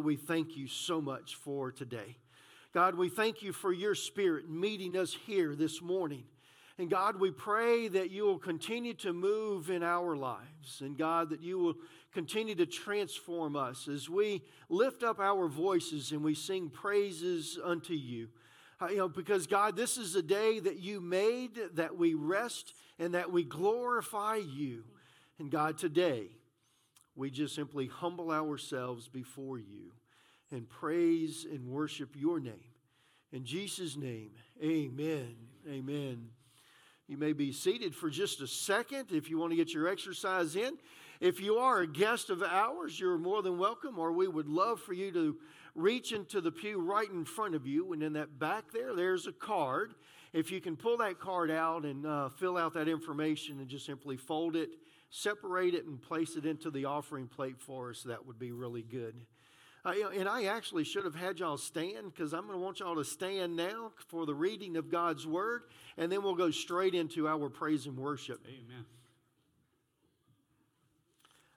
we thank you so much for today. God, we thank you for your spirit meeting us here this morning. And God, we pray that you will continue to move in our lives. And God, that you will continue to transform us as we lift up our voices and we sing praises unto you. Uh, you know, because God, this is a day that you made, that we rest and that we glorify you. And God, today, we just simply humble ourselves before you and praise and worship your name. In Jesus' name, amen. Amen. You may be seated for just a second if you want to get your exercise in. If you are a guest of ours, you're more than welcome, or we would love for you to reach into the pew right in front of you. And in that back there, there's a card. If you can pull that card out and uh, fill out that information and just simply fold it separate it and place it into the offering plate for us, that would be really good. Uh, and I actually should have had y'all stand because I'm going to want y'all to stand now for the reading of God's word, and then we'll go straight into our praise and worship. Amen.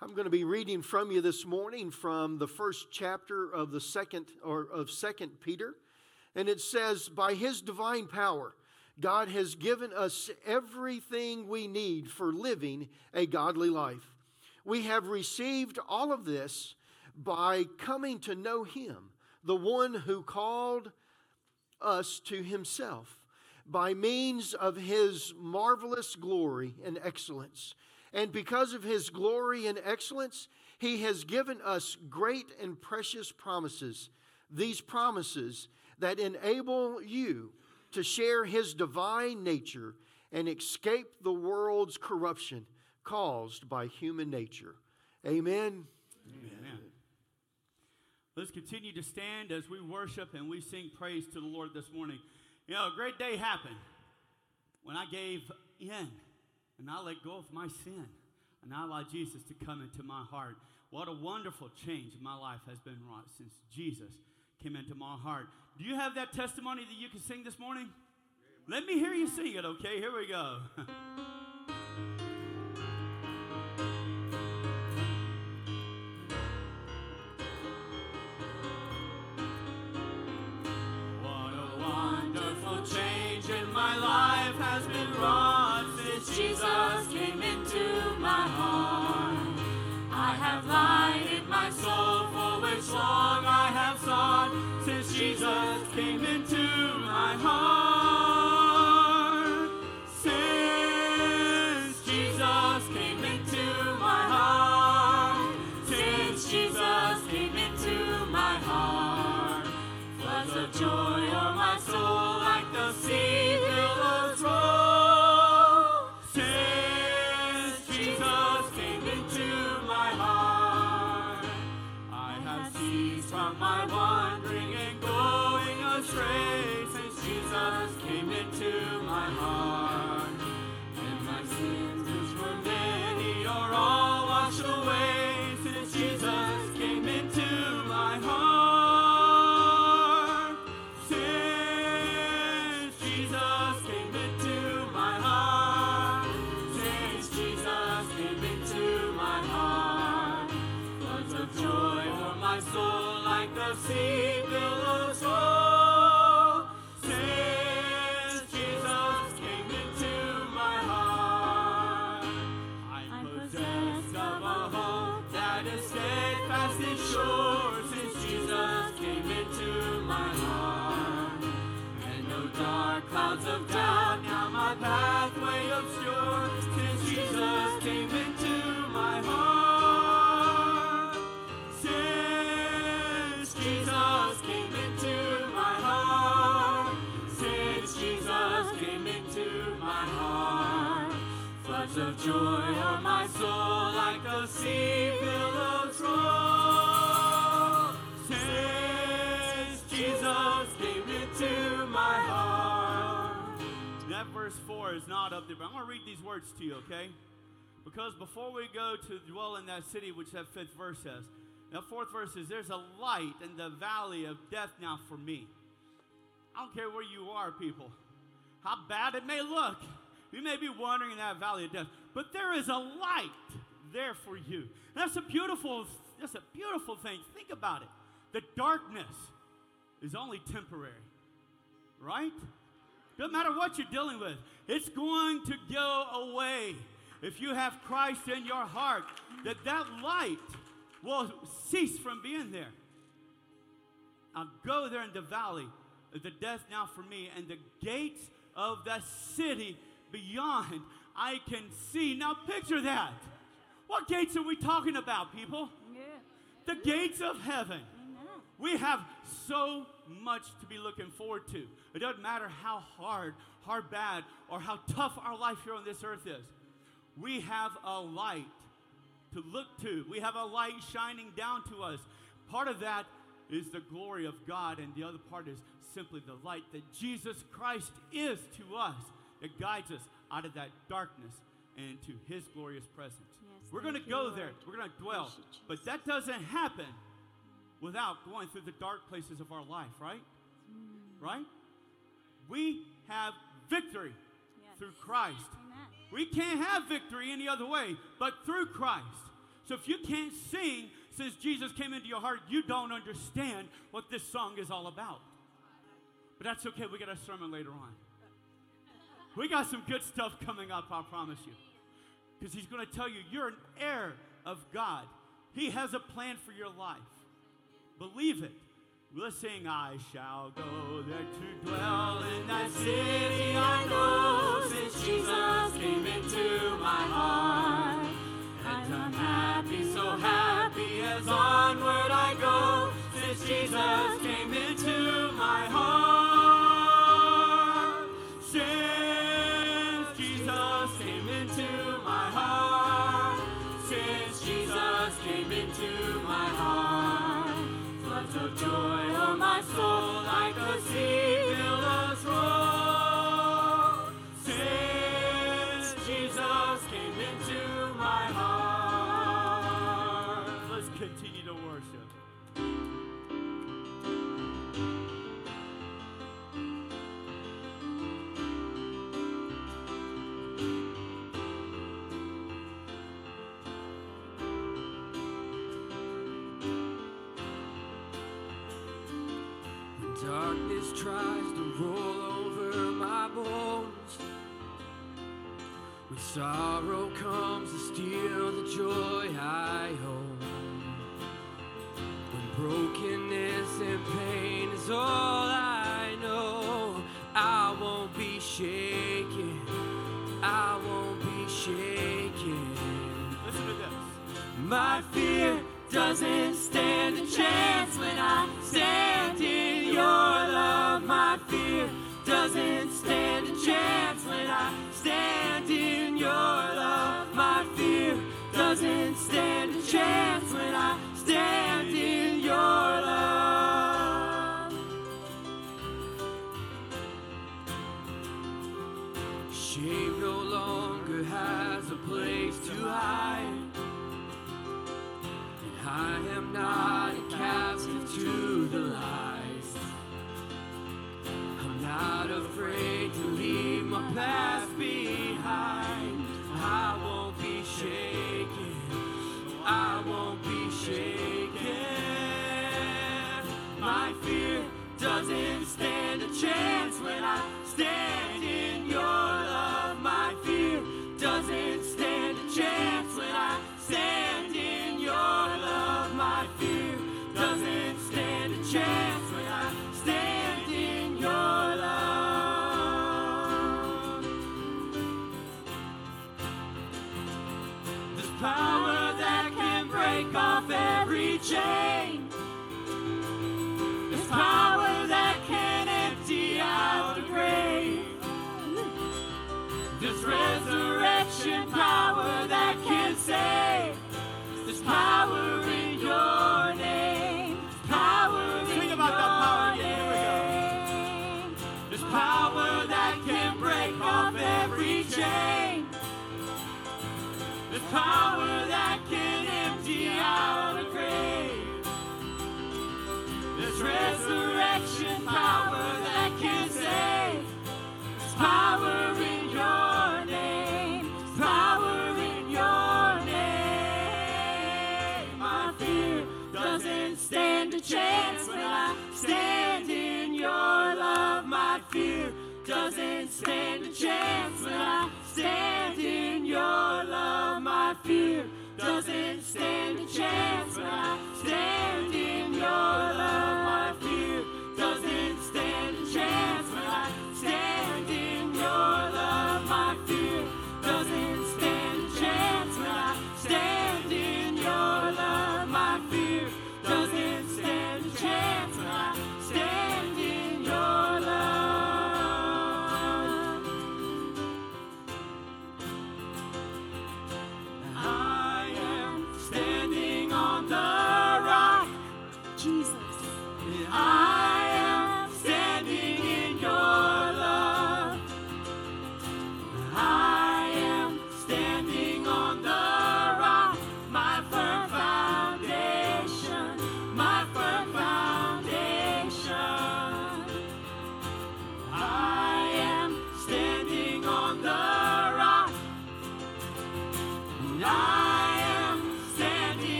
I'm going to be reading from you this morning from the first chapter of the second or of Second Peter, and it says, "By His divine power." God has given us everything we need for living a godly life. We have received all of this by coming to know Him, the one who called us to Himself by means of His marvelous glory and excellence. And because of His glory and excellence, He has given us great and precious promises. These promises that enable you to share his divine nature and escape the world's corruption caused by human nature. Amen. Amen. Let's continue to stand as we worship and we sing praise to the Lord this morning. You know, a great day happened when I gave in and I let go of my sin and I allowed Jesus to come into my heart. What a wonderful change my life has been wrought since Jesus came into my heart. Do you have that testimony that you can sing this morning? Let me hear you sing it, okay? Here we go. came into Floods of my soul like the sea. Since Jesus came into my heart. That verse 4 is not up there, but I'm going to read these words to you, okay? Because before we go to dwell in that city, which that fifth verse says, that fourth verse says, There's a light in the valley of death now for me. I don't care where you are, people, how bad it may look. You may be wandering in that valley of death, but there is a light there for you. And that's a beautiful, that's a beautiful thing. Think about it. The darkness is only temporary, right? Doesn't matter what you're dealing with, it's going to go away. If you have Christ in your heart, that that light will cease from being there. I'll go there in the valley the death now for me, and the gates of the city beyond I can see. Now picture that. What gates are we talking about, people? Yeah. The gates of heaven. We have so much to be looking forward to. It doesn't matter how hard, how bad, or how tough our life here on this earth is. We have a light to look to. We have a light shining down to us. Part of that is the glory of God, and the other part is simply the light that Jesus Christ is to us that guides us out of that darkness and into his glorious presence. Yes, We're going to go Lord. there. We're going to dwell. You, But that doesn't happen without going through the dark places of our life, right? Mm. Right? We have victory Yes. through Christ. Amen. We can't have victory any other way but through Christ. So if you can't sing since Jesus came into your heart, you don't understand what this song is all about. But that's okay. We got a sermon later on. We got some good stuff coming up, I promise you. Because he's going to tell you you're an heir of God. He has a plan for your life. Believe it. Let's sing, I shall go there to dwell in that city I know since Jesus came into my heart. And I'm happy, so happy as onward I go since Jesus came into sorrow comes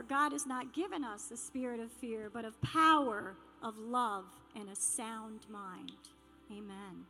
For God has not given us the spirit of fear, but of power, of love, and a sound mind. Amen.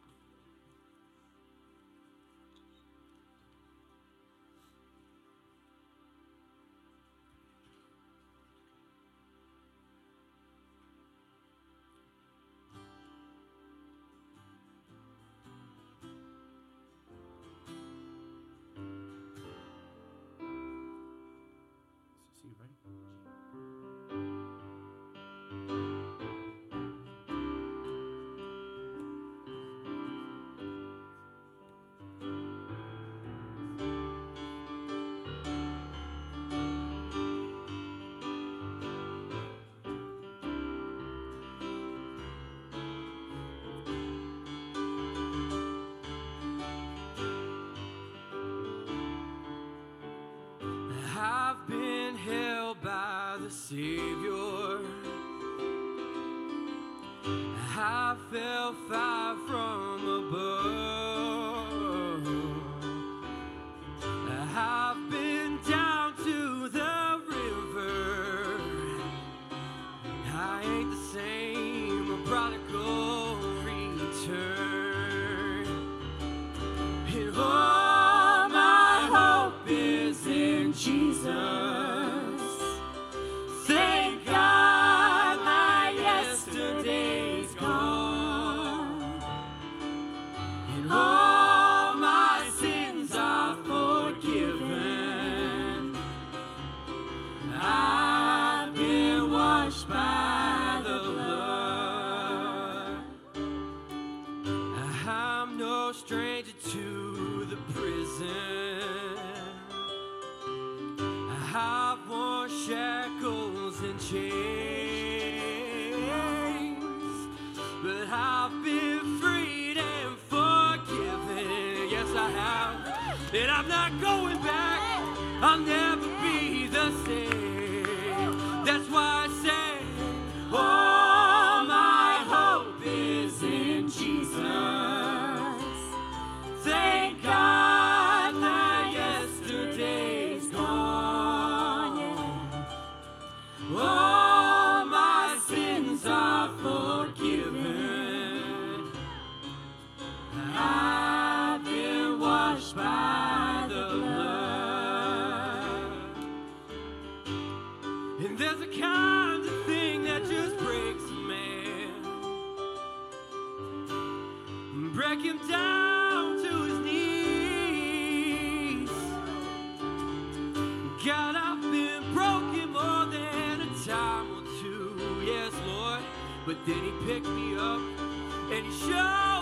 far from But then he picked me up and he showed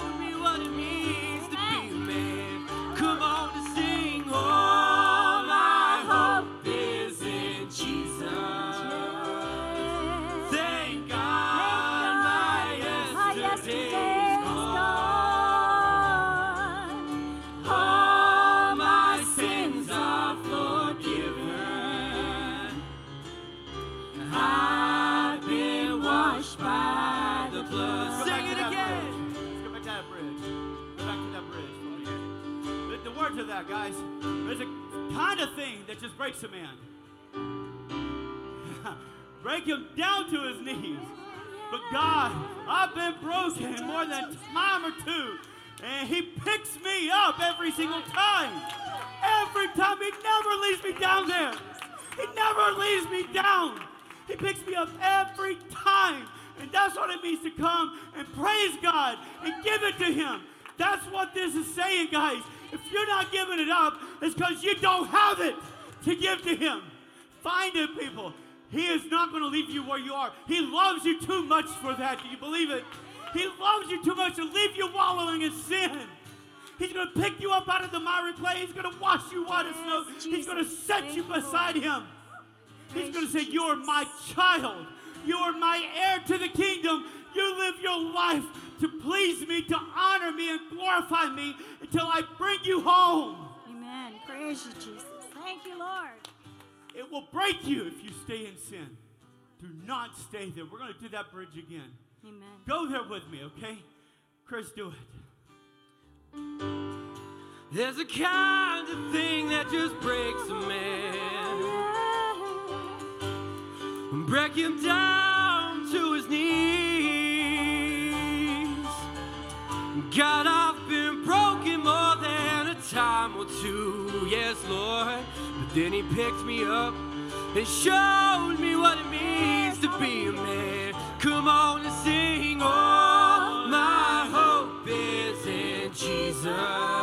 that just breaks a man. Break him down to his knees. But God, I've been broken more than a time or two. And he picks me up every single time. Every time. He never leaves me down there. He never leaves me down. He picks me up every time. And that's what it means to come and praise God and give it to Him. That's what this is saying, guys. If you're not giving it up, it's because you don't have it to give to Him. Find it, people. He is not going to leave you where you are. He loves you too much for that. Do you believe it? He loves you too much to leave you wallowing in sin. He's going to pick you up out of the miry clay. He's going to wash you white as snow. He's going to set you beside Him. He's going to say, You are my child. You are my heir to the kingdom. You live your life to please me, to honor me, and glorify me until I bring you home. Amen. Praise you, Jesus. Thank you, Lord. It will break you if you stay in sin. Do not stay there. We're going to do that bridge again. Amen. Go there with me, okay? Chris, do it. There's a kind of thing that just breaks a man. Break him down to his knees. God, I've been broken more than a time or two. Yes, Lord. Then he picked me up and showed me what it means to be a man. Come on and sing. All my hope is in Jesus.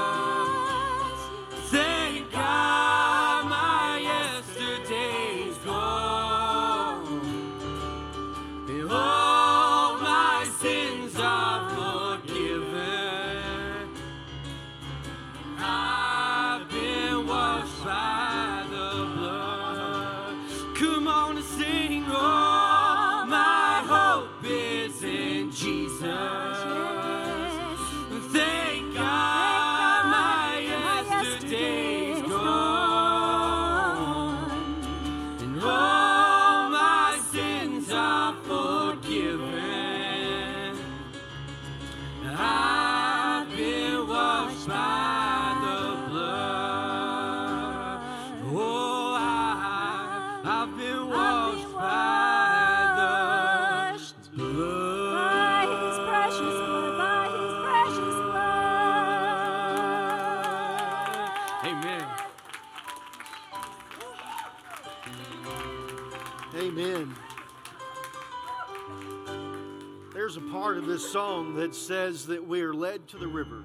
Song that says that we are led to the river.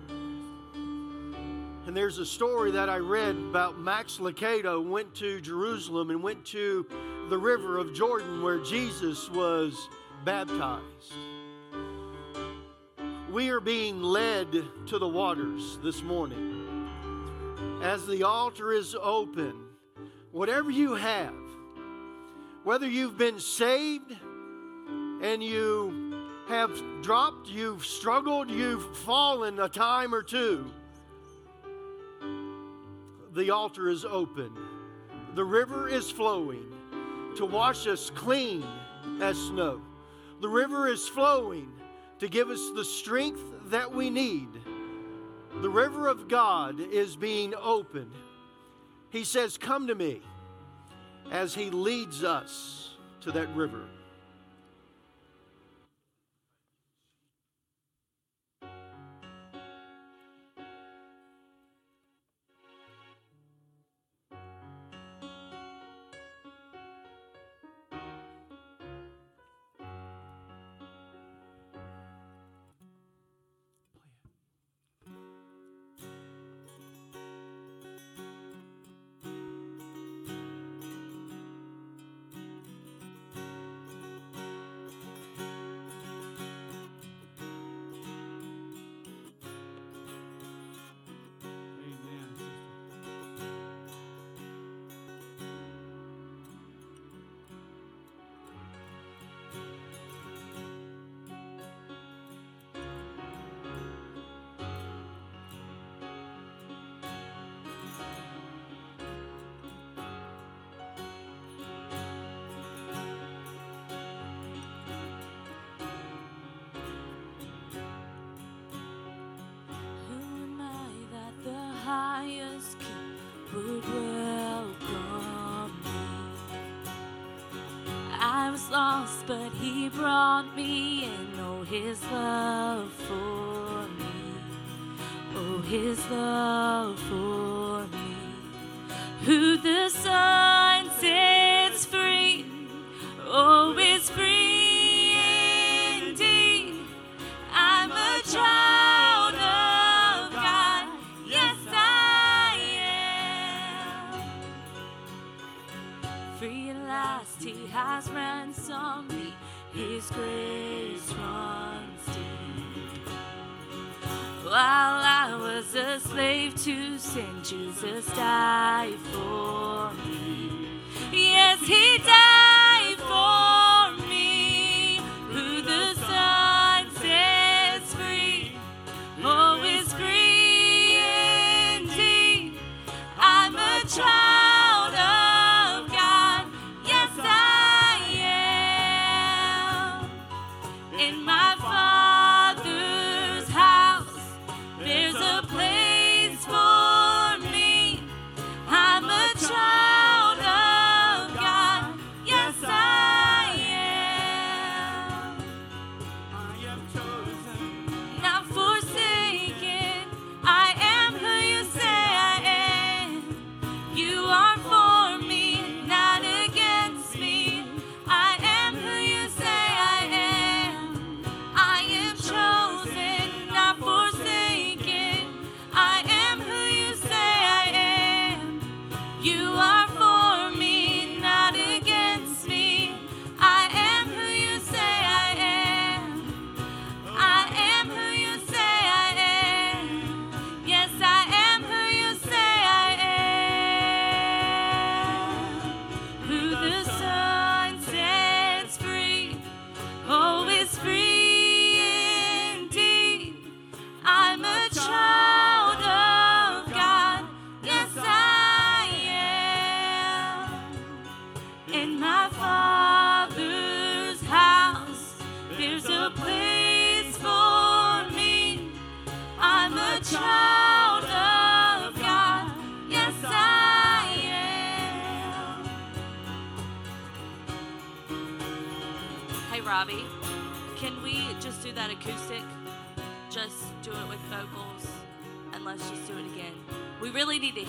And there's a story that I read about Max Lucado went to Jerusalem and went to the river of Jordan where Jesus was baptized. We are being led to the waters this morning. As the altar is open, whatever you have, whether you've been saved and you have dropped, you've struggled, you've fallen a time or two, the altar is open. The river is flowing to wash us clean as snow. The river is flowing to give us the strength that we need. The river of God is being opened. He says, Come to me as He leads us to that river. Highest king would welcome me. I was lost, but he brought me in. Oh, his love for me. Oh, his love for me. Who the Son grace runs deep. While I was a slave to sin, Jesus died for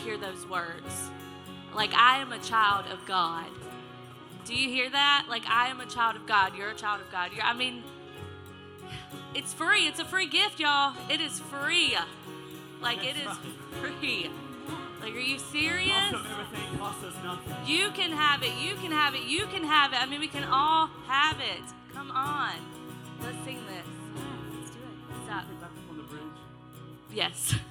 hear those words. Like, I am a child of God. Do you hear that? Like, I am a child of God. You're a child of God. You're, I mean, it's free. It's a free gift, y'all. It is free. Like, it is free. Like, are you serious? Also, everything costs us nothing. You can have it. You can have it. You can have it. I mean, we can all have it. Come on. Let's sing this. Let's do it. Stop. Back up on the bridge. Yes.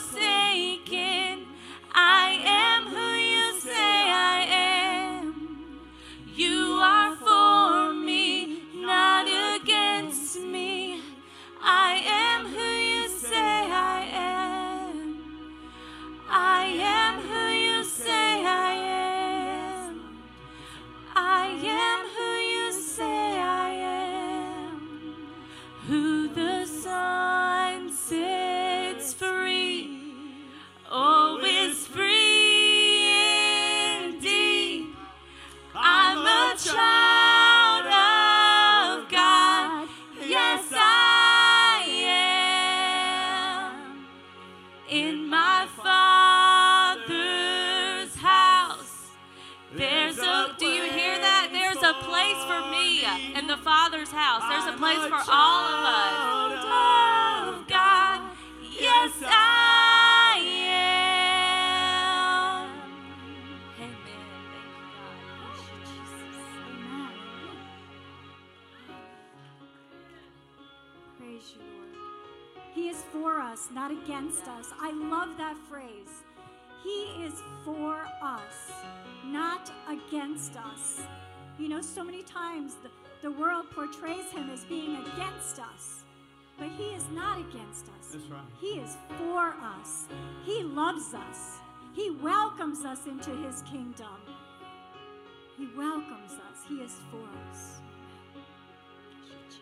House. There's a place for all of us. Of oh, God. Yes, I am. Amen. Thank you, God. Thank you, Jesus. Amen. Praise you, Lord. He is for us, not against us. I love that phrase. He is for us, not against us. You know, so many times the, The world portrays him as being against us, but he is not against us. That's right. He is for us. He loves us. He welcomes us into his kingdom. He welcomes us. He is for us. Thank you, Jesus.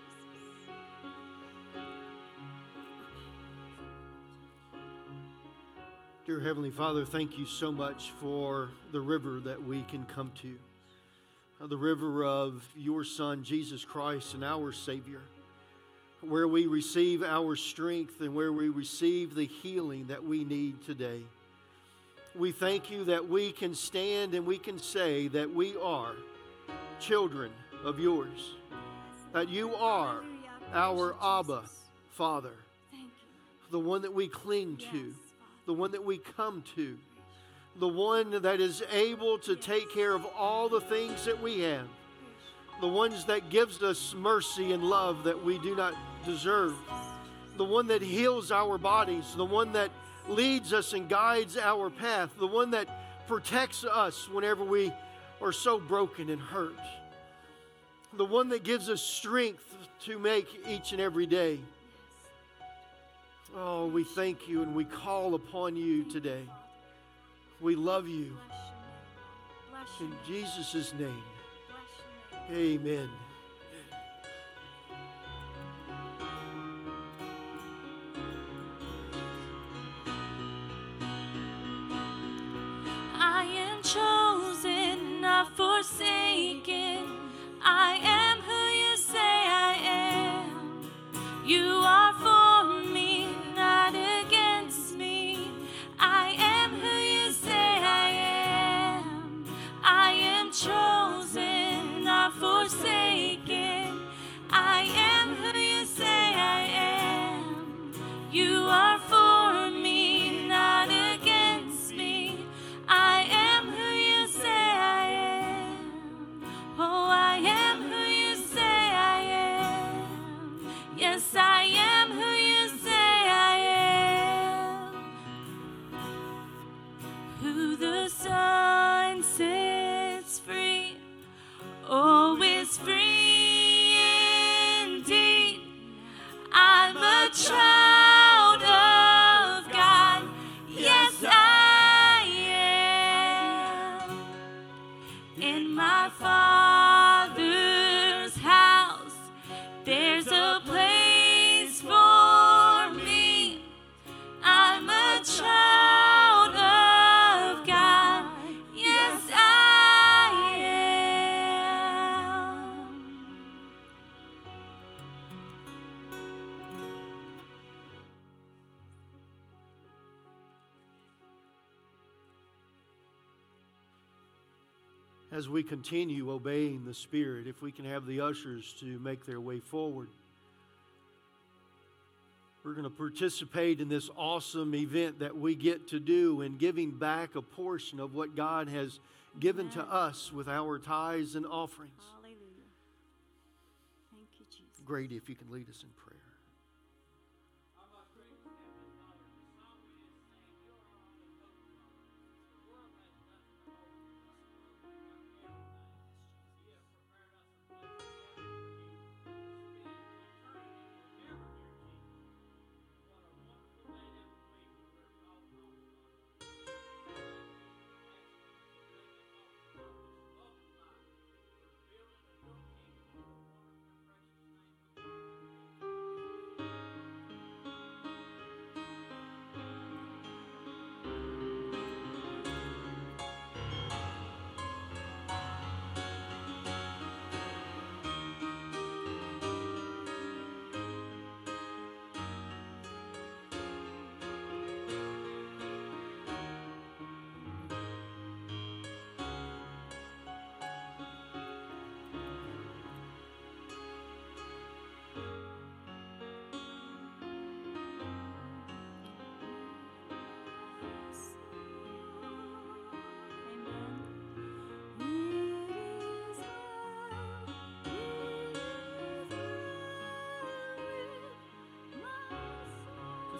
Dear Heavenly Father, thank you so much for the river that we can come to. The river of your Son, Jesus Christ, and our Savior, where we receive our strength and where we receive the healing that we need today. We thank you that we can stand and we can say that we are children of yours, that you are our Abba, Father, the one that we cling to the one that we come to, the one that is able to take care of all the things that we have, the ones that gives us mercy and love that we do not deserve, the one that heals our bodies, the one that leads us and guides our path, the one that protects us whenever we are so broken and hurt, the one that gives us strength to make each and every day. Oh, we thank you and we call upon you today. We love you. In. Jesus' name, amen. I am chosen, not forsaken. I am who you say I am. You are As we continue obeying the Spirit, if we can have the ushers to make their way forward, we're going to participate in this awesome event that we get to do in giving back a portion of what God has given to us with our tithes and offerings. Hallelujah. Thank you, Jesus. Grady, if you can lead us in prayer.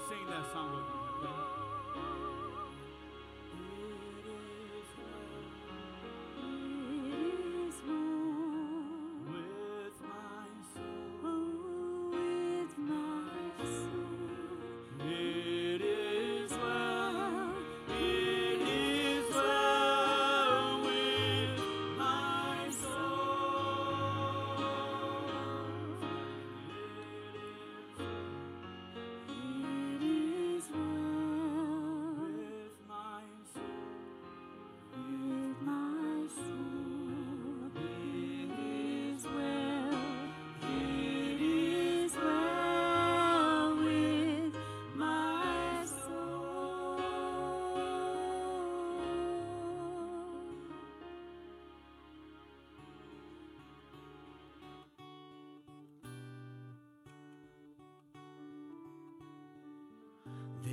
Sing that song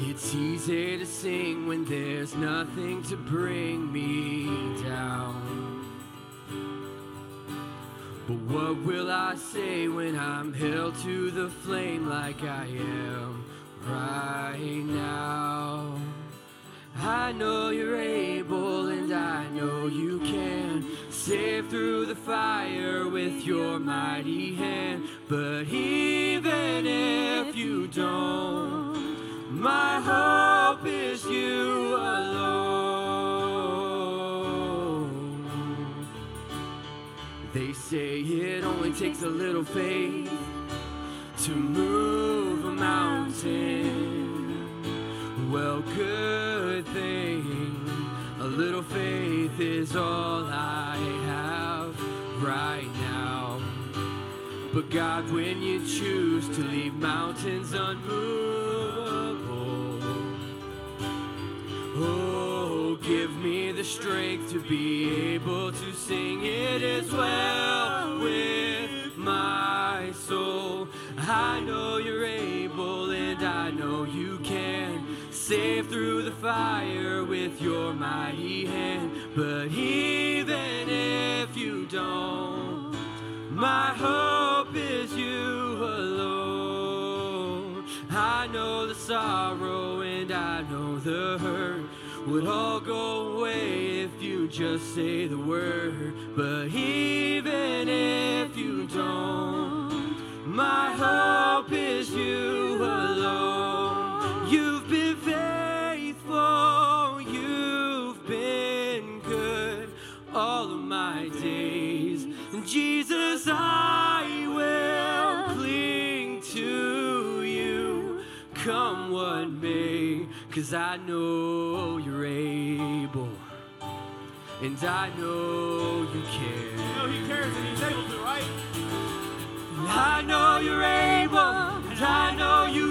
It's easy to sing when there's nothing to bring me down. But what will I say when I'm held to the flame like I am right now? I know you're able and I know you can save through the fire with your mighty hand. But even my hope is you alone. They say it only takes a little faith to move a mountain. Well, good thing a little faith is all I have right now. But God, when you choose to leave mountains unmovable, oh, give me the strength to be able to sing it as well with my soul. I know you're able and I know you can save through the fire with your mighty hand. But even if you don't, my hope is you alone. I know the sorrow and I know the hurt would all go away if you just say the word. But even if you don't, my hope is cause I know you're able, and I know you care. You know he cares and he's able to, right? I know you're able, and I know you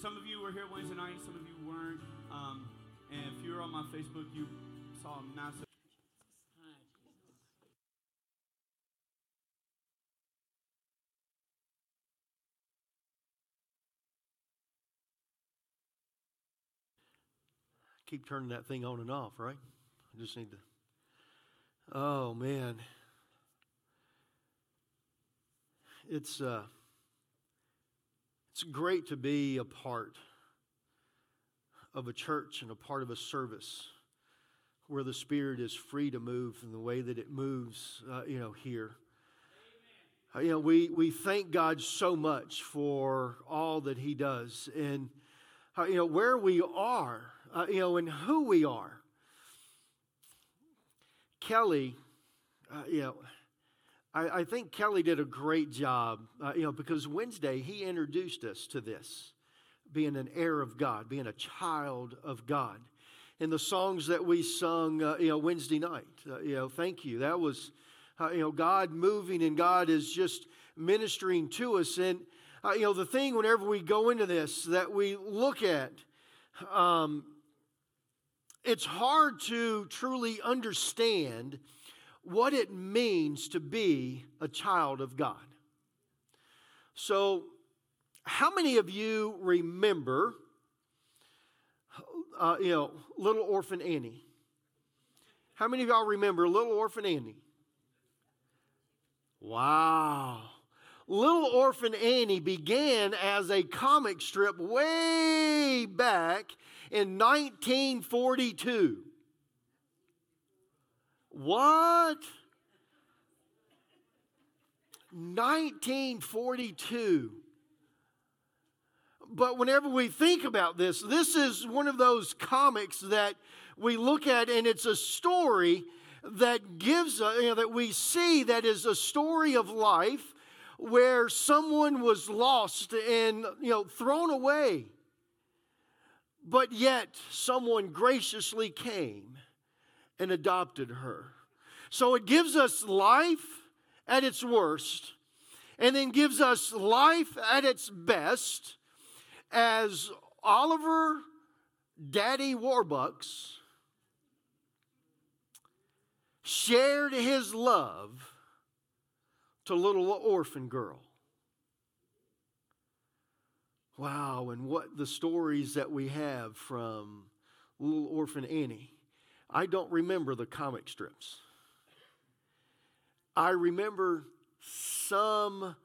some of you were here Wednesday night, some of you weren't. Um, and if you were on my Facebook, you saw a massive. Keep turning that thing on and off, right? I just need to. Oh man, it's uh, it's great to be a part of a church and a part of a service where the Spirit is free to move in the way that it moves, uh, you know, here. Uh, you know, we, we thank God so much for all that He does and, uh, you know, where we are, uh, you know, and who we are. Kelly, uh, you know, I, I, think Kelly did a great job, uh, you know, because Wednesday he introduced us to this. being an heir of God, being a child of God. In the songs that we sung, uh, you know, Wednesday night, uh, you know, thank you. That was, uh, you know, God moving and God is just ministering to us. And, uh, you know, the thing whenever we go into this that we look at, um, it's hard to truly understand what it means to be a child of God. So, how many of you remember, uh, you know, Little Orphan Annie? How many of y'all remember Little Orphan Annie? Wow. Little Orphan Annie began as a comic strip way back in 1942. What? 1942. But whenever we think about this, this is one of those comics that we look at, and it's a story that gives, a, you know, that we see that is a story of life where someone was lost and, you know, thrown away. But yet, someone graciously came and adopted her. So it gives us life at its worst, and then gives us life at its best as Oliver Daddy Warbucks shared his love to little orphan girl. Wow, and what the stories that we have from little orphan Annie. I don't remember the comic strips. I remember some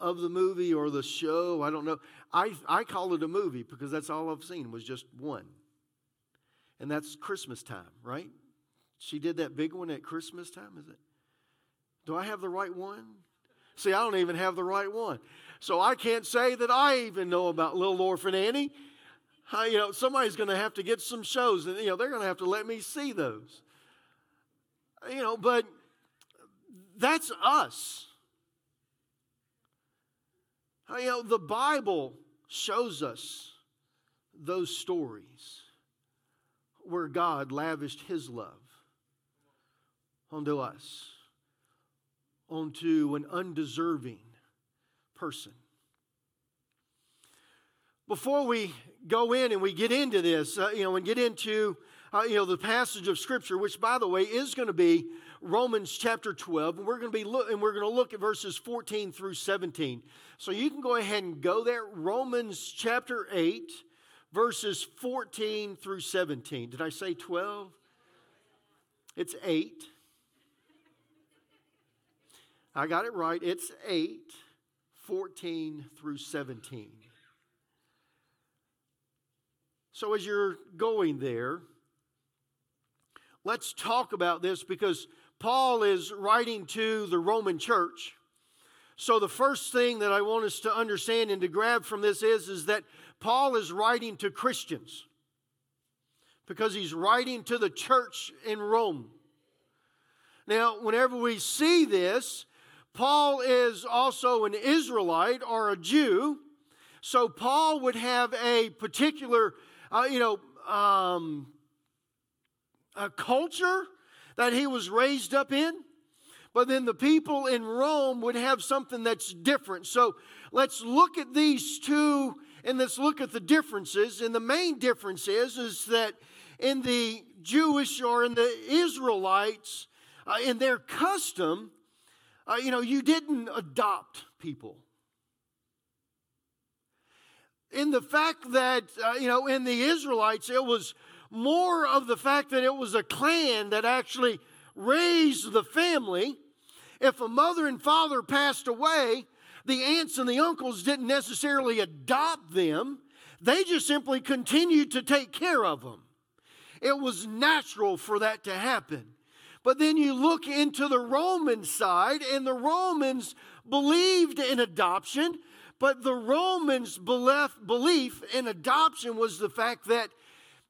of the movie or the show. I don't know. I, I call it a movie because that's all I've seen was just one. And that's Christmas time, right? She did that big one at Christmas time, is it? Do I have the right one? See, I don't even have the right one. So I can't say that I even know about Little Orphan Annie. I, you know, somebody's going to have to get some shows, and you know they're going to have to let me see those. You know, but that's us. You know, the Bible shows us those stories where God lavished his love onto us, onto an undeserving person. Before we go in and we get into this, uh, you know, and get into, uh, you know, the passage of Scripture, which, by the way, is going to be Romans chapter 12, and we're going to be look, and we're going to look at verses 14 through 17. So you can go ahead and go there. Romans chapter 8, verses 14 through 17. Did I say 12? It's 8. I got it right. It's 8, 14 through 17. So as you're going there, let's talk about this because Paul is writing to the Roman church. So the first thing that I want us to understand and to grab from this is, is that Paul is writing to Christians because he's writing to the church in Rome. Now, whenever we see this, Paul is also an Israelite or a Jew. So Paul would have a particular, uh, you know, um, a culture that he was raised up in. But then the people in Rome would have something that's different. So let's look at these two and let's look at the differences. And the main difference is, is that in the Jewish or in the Israelites, uh, in their custom, uh, you know, you didn't adopt people. In the fact that, uh, you know, in the Israelites, it was more of the fact that it was a clan that actually raised the family. If a mother and father passed away, the aunts and the uncles didn't necessarily adopt them, they just simply continued to take care of them. It was natural for that to happen. But then you look into the Roman side, and the Romans believed in adoption, but the Romans' belief in adoption was the fact that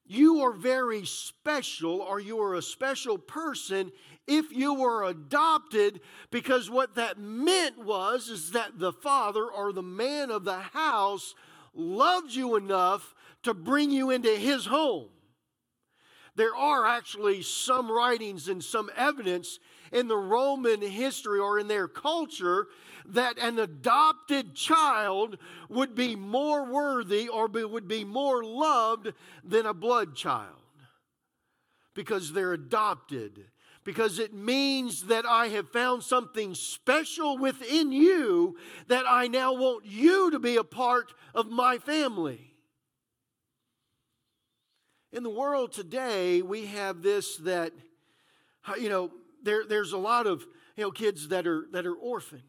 you are very special or you are a special person if you were adopted because what that meant was is that the father or the man of the house loved you enough to bring you into his home. There are actually some writings and some evidence in the Roman history or in their culture that an adopted child would be more worthy or be, would be more loved than a blood child because they're adopted. Because it means that I have found something special within you that I now want you to be a part of my family. In the world today, we have this that, you know, there, there's a lot of you know, kids that are, that are orphaned.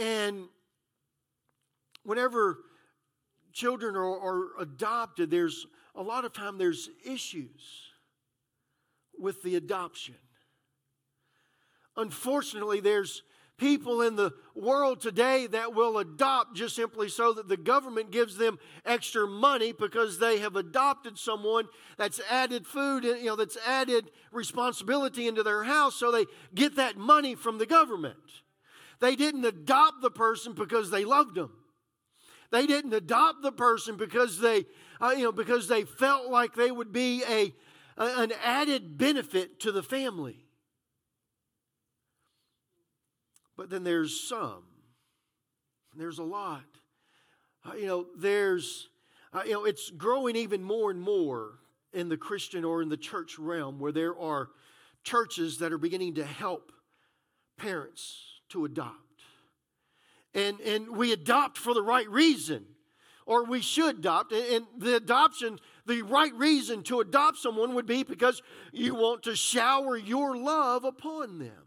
And whenever children are, are adopted, there's a lot of time there's issues with the adoption. Unfortunately, there's people in the world today that will adopt just simply so that the government gives them extra money because they have adopted someone that's added food, and you know, that's added responsibility into their house so they get that money from the government. They didn't adopt the person because they loved them. They didn't adopt the person because they, uh, you know, because they felt like they would be a, a an added benefit to the family. But then there's some. There's a lot. Uh, you know, there's, uh, you know, it's growing even more and more in the Christian or in the church realm where there are churches that are beginning to help parents to adopt. And, and we adopt for the right reason, or we should adopt. And the adoption, the right reason to adopt someone would be because you want to shower your love upon them.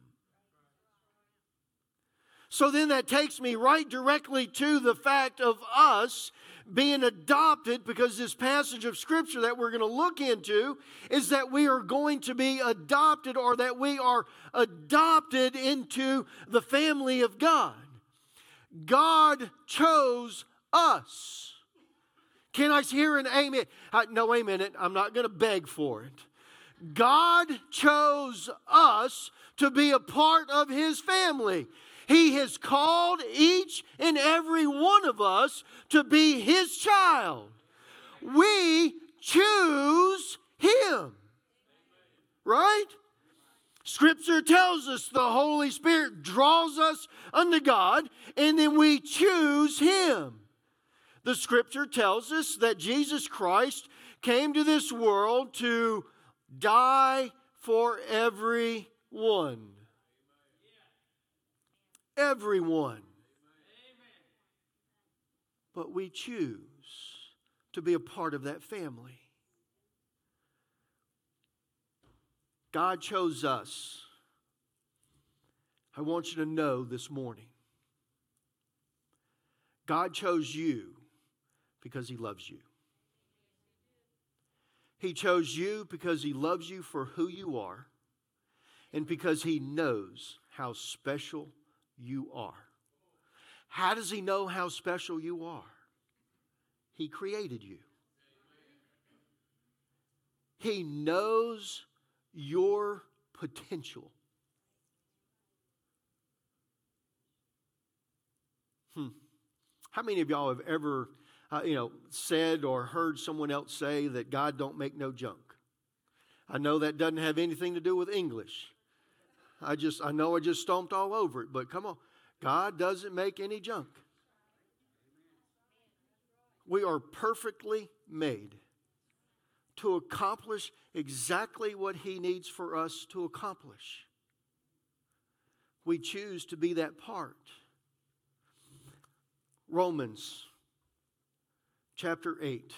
So then that takes me right directly to the fact of us being adopted because this passage of scripture that we're going to look into is that we are going to be adopted or that we are adopted into the family of God. God chose us. Can I hear an amen? Uh, no amen. I'm not going to beg for it. God chose us to be a part of his family. He has called each and every one of us to be His child. We choose Him. Right? Scripture tells us the Holy Spirit draws us unto God, and then we choose Him. The Scripture tells us that Jesus Christ came to this world to die for everyone everyone. But we choose to be a part of that family. God chose us. I want you to know this morning God chose you because He loves you. He chose you because He loves you for who you are and because He knows how special you are. How does He know how special you are? He created you. He knows your potential. Hmm. How many of y'all have ever, uh, you know, said or heard someone else say that God don't make no junk? I know that doesn't have anything to do with English. I just, I know I just stomped all over it, but come on. God doesn't make any junk. We are perfectly made to accomplish exactly what He needs for us to accomplish. We choose to be that part. Romans chapter 8,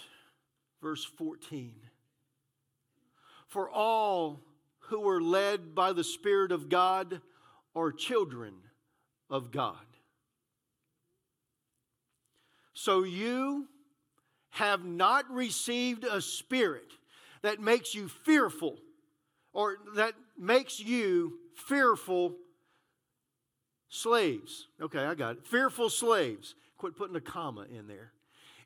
verse 14. For all who are led by the Spirit of God are children of God. So you have not received a spirit that makes you fearful or that makes you fearful slaves. Okay, I got it. Fearful slaves. Quit putting a comma in there.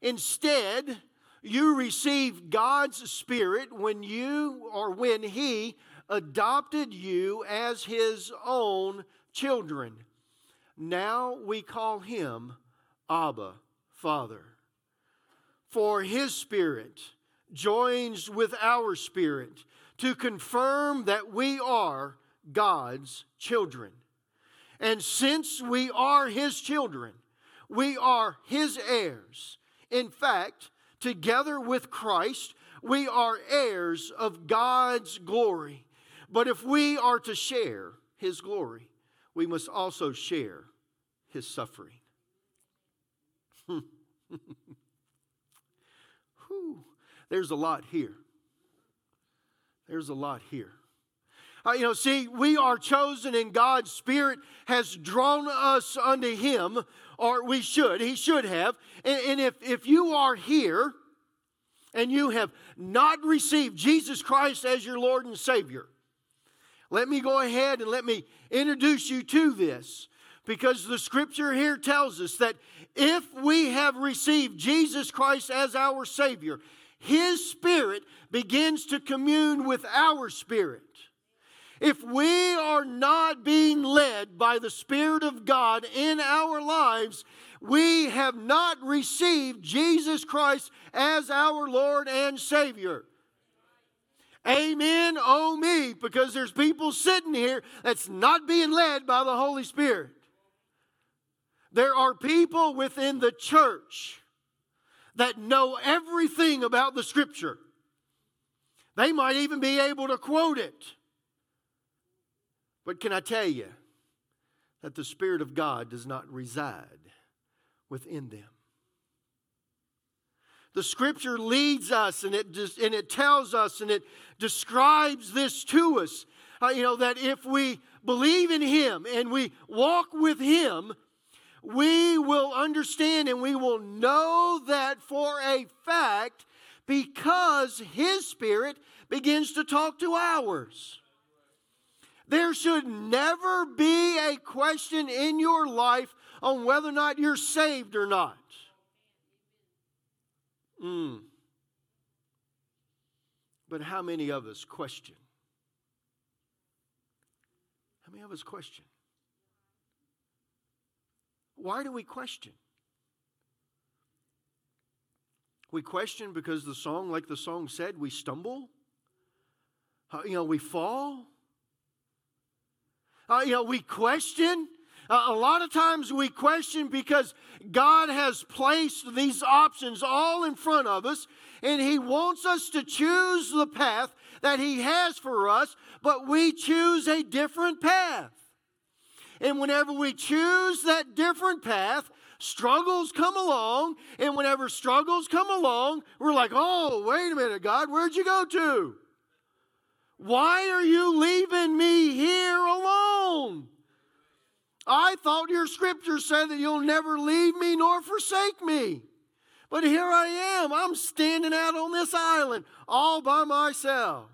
Instead, you receive God's Spirit when you or when He adopted you as his own children. Now we call him Abba, Father for His Spirit joins with our spirit to confirm that we are God's children. And since we are His children, we are His heirs. In fact, together with Christ, we are heirs of God's glory. But if we are to share His glory, we must also share His suffering. There's a lot here. There's a lot here. Uh, you know, see, we are chosen and God's Spirit has drawn us unto Him, or we should, He should have. And, and if, if you are here and you have not received Jesus Christ as your Lord and Savior, let me go ahead and let me introduce you to this because the scripture here tells us that if we have received Jesus Christ as our Savior, His Spirit begins to commune with our spirit. If we are not being led by the Spirit of God in our lives, we have not received Jesus Christ as our Lord and Savior. Amen, oh me, because there's people sitting here that's not being led by the Holy Spirit. There are people within the church that know everything about the Scripture. They might even be able to quote it. But can I tell you that the Spirit of God does not reside within them? The scripture leads us and it, and it tells us and it describes this to us. Uh, you know, that if we believe in Him and we walk with Him, we will understand and we will know that for a fact because His Spirit begins to talk to ours. There should never be a question in your life on whether or not you're saved or not. Mm. But how many of us question? How many of us question? Why do we question? We question because the song, like the song said, we stumble. Uh, you know, we fall. Uh, you know, we question. A lot of times we question because God has placed these options all in front of us, and He wants us to choose the path that He has for us, but we choose a different path. And whenever we choose that different path, struggles come along. And whenever struggles come along, we're like, oh, wait a minute, God, where'd you go to? Why are you leaving me here alone? I thought your scripture said that you'll never leave me nor forsake me. But here I am. I'm standing out on this island all by myself.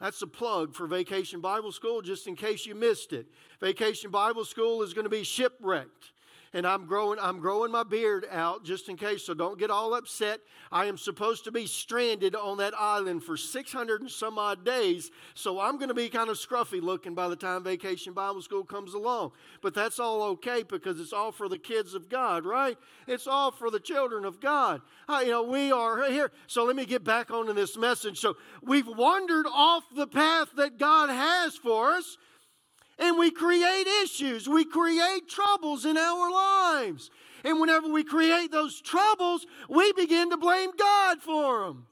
That's a plug for Vacation Bible School, just in case you missed it. Vacation Bible School is going to be shipwrecked and I'm growing I'm growing my beard out just in case so don't get all upset. I am supposed to be stranded on that island for 600 and some odd days, so I'm going to be kind of scruffy looking by the time Vacation Bible School comes along. But that's all okay because it's all for the kids of God, right? It's all for the children of God. Uh, you know, we are here. So let me get back onto this message. So we've wandered off the path that God has for us and we create issues, we create troubles in our lives. And whenever we create those troubles, we begin to blame God for them.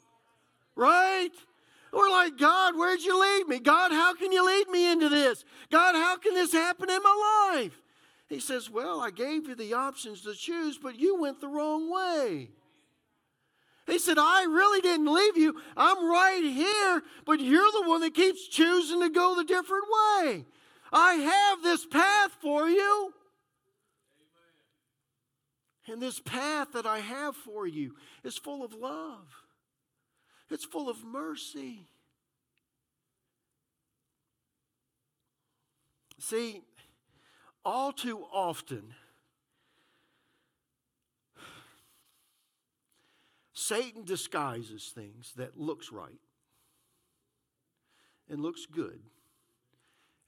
Right? We're like, God, where'd you lead me? God, how can you lead me into this? God, how can this happen in my life? He says, Well, I gave you the options to choose, but you went the wrong way. He said, I really didn't leave you. I'm right here, but you're the one that keeps choosing to go the different way. I have this path for you. And this path that I have for you is full of love, it's full of mercy. See, all too often, Satan disguises things that looks right and looks good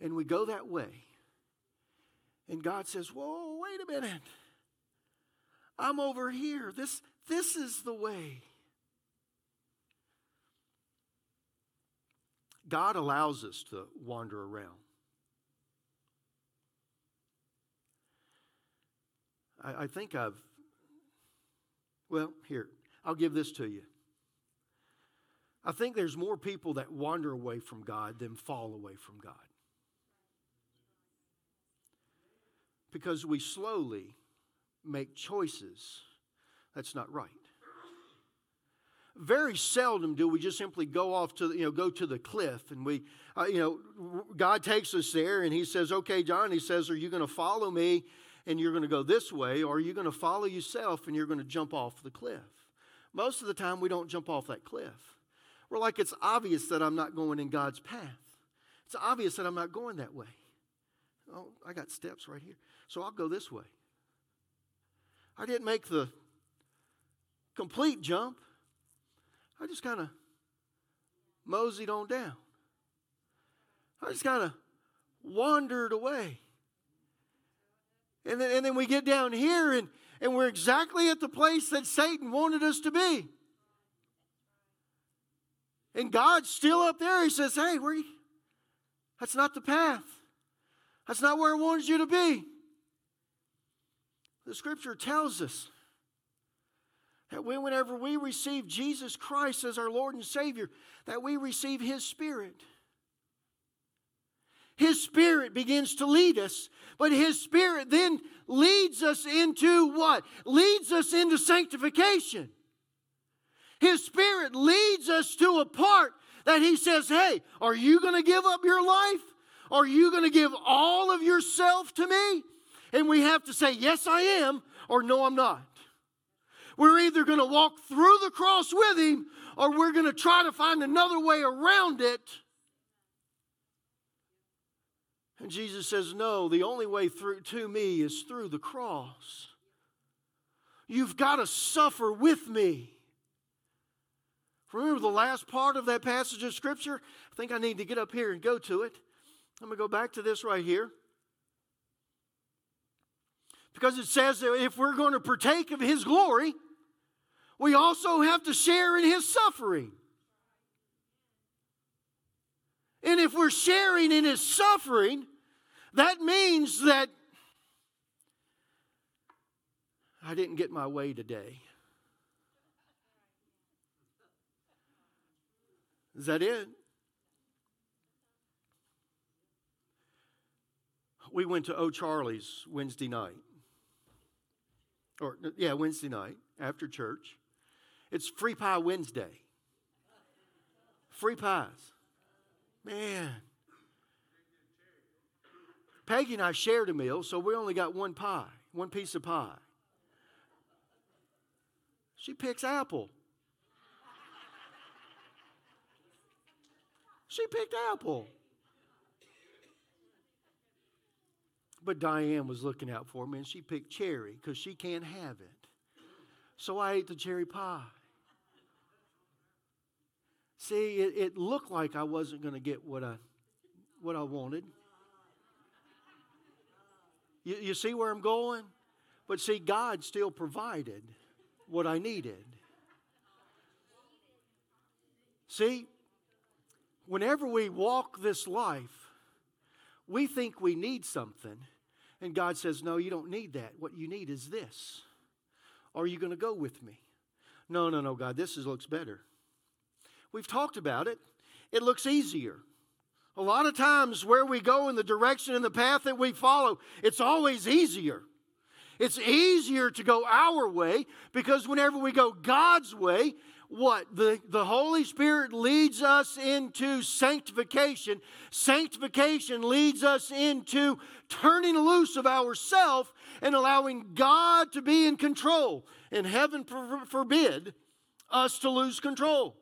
and we go that way. And God says, Whoa, wait a minute. I'm over here. This, this is the way. God allows us to wander around. I, I think I've, well, here, I'll give this to you. I think there's more people that wander away from God than fall away from God. Because we slowly make choices that's not right. Very seldom do we just simply go off to, you know, go to the cliff and we, uh, you know, God takes us there and He says, okay, John, He says, are you going to follow me and you're going to go this way or are you going to follow yourself and you're going to jump off the cliff? Most of the time, we don't jump off that cliff. We're like, it's obvious that I'm not going in God's path. It's obvious that I'm not going that way. Oh, I got steps right here. So I'll go this way. I didn't make the complete jump. I just kind of moseyed on down. I just kind of wandered away. And then, and then we get down here and, and we're exactly at the place that Satan wanted us to be. And God's still up there. He says, Hey, where you? That's not the path. That's not where I wanted you to be. The scripture tells us that we, whenever we receive Jesus Christ as our Lord and Savior, that we receive His Spirit. His Spirit begins to lead us, but His Spirit then leads us into what? Leads us into sanctification. His Spirit leads us to a part that He says, Hey, are you going to give up your life? Are you going to give all of yourself to me? And we have to say, Yes, I am, or No, I'm not. We're either going to walk through the cross with Him, or we're going to try to find another way around it. And Jesus says, No, the only way through to me is through the cross. You've got to suffer with me. Remember the last part of that passage of Scripture? I think I need to get up here and go to it. I'm going to go back to this right here. Because it says that if we're going to partake of His glory, we also have to share in His suffering. And if we're sharing in His suffering, that means that I didn't get my way today. Is that it? We went to O'Charlie's Wednesday night. Or, yeah, Wednesday night after church. It's Free Pie Wednesday. Free pies. Man. Peggy and I shared a meal, so we only got one pie, one piece of pie. She picks apple. She picked apple. But Diane was looking out for me and she picked cherry because she can't have it. So I ate the cherry pie. See, it, it looked like I wasn't going to get what I, what I wanted. You, you see where I'm going? But see, God still provided what I needed. See, whenever we walk this life, we think we need something, and God says, No, you don't need that. What you need is this. Are you going to go with me? No, no, no, God, this is, looks better. We've talked about it. It looks easier. A lot of times, where we go in the direction and the path that we follow, it's always easier. It's easier to go our way because whenever we go God's way, what? The, the Holy Spirit leads us into sanctification. Sanctification leads us into turning loose of ourself and allowing God to be in control. And heaven forbid us to lose control.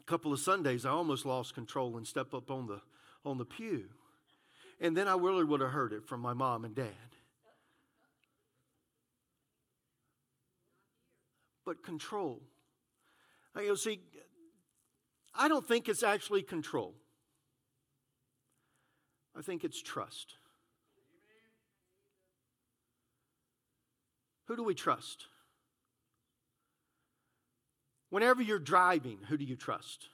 A couple of Sundays, I almost lost control and stepped up on the, on the pew. And then I really would have heard it from my mom and dad. But control. You see, I don't think it's actually control. I think it's trust. Who do we trust? Whenever you're driving, who do you trust?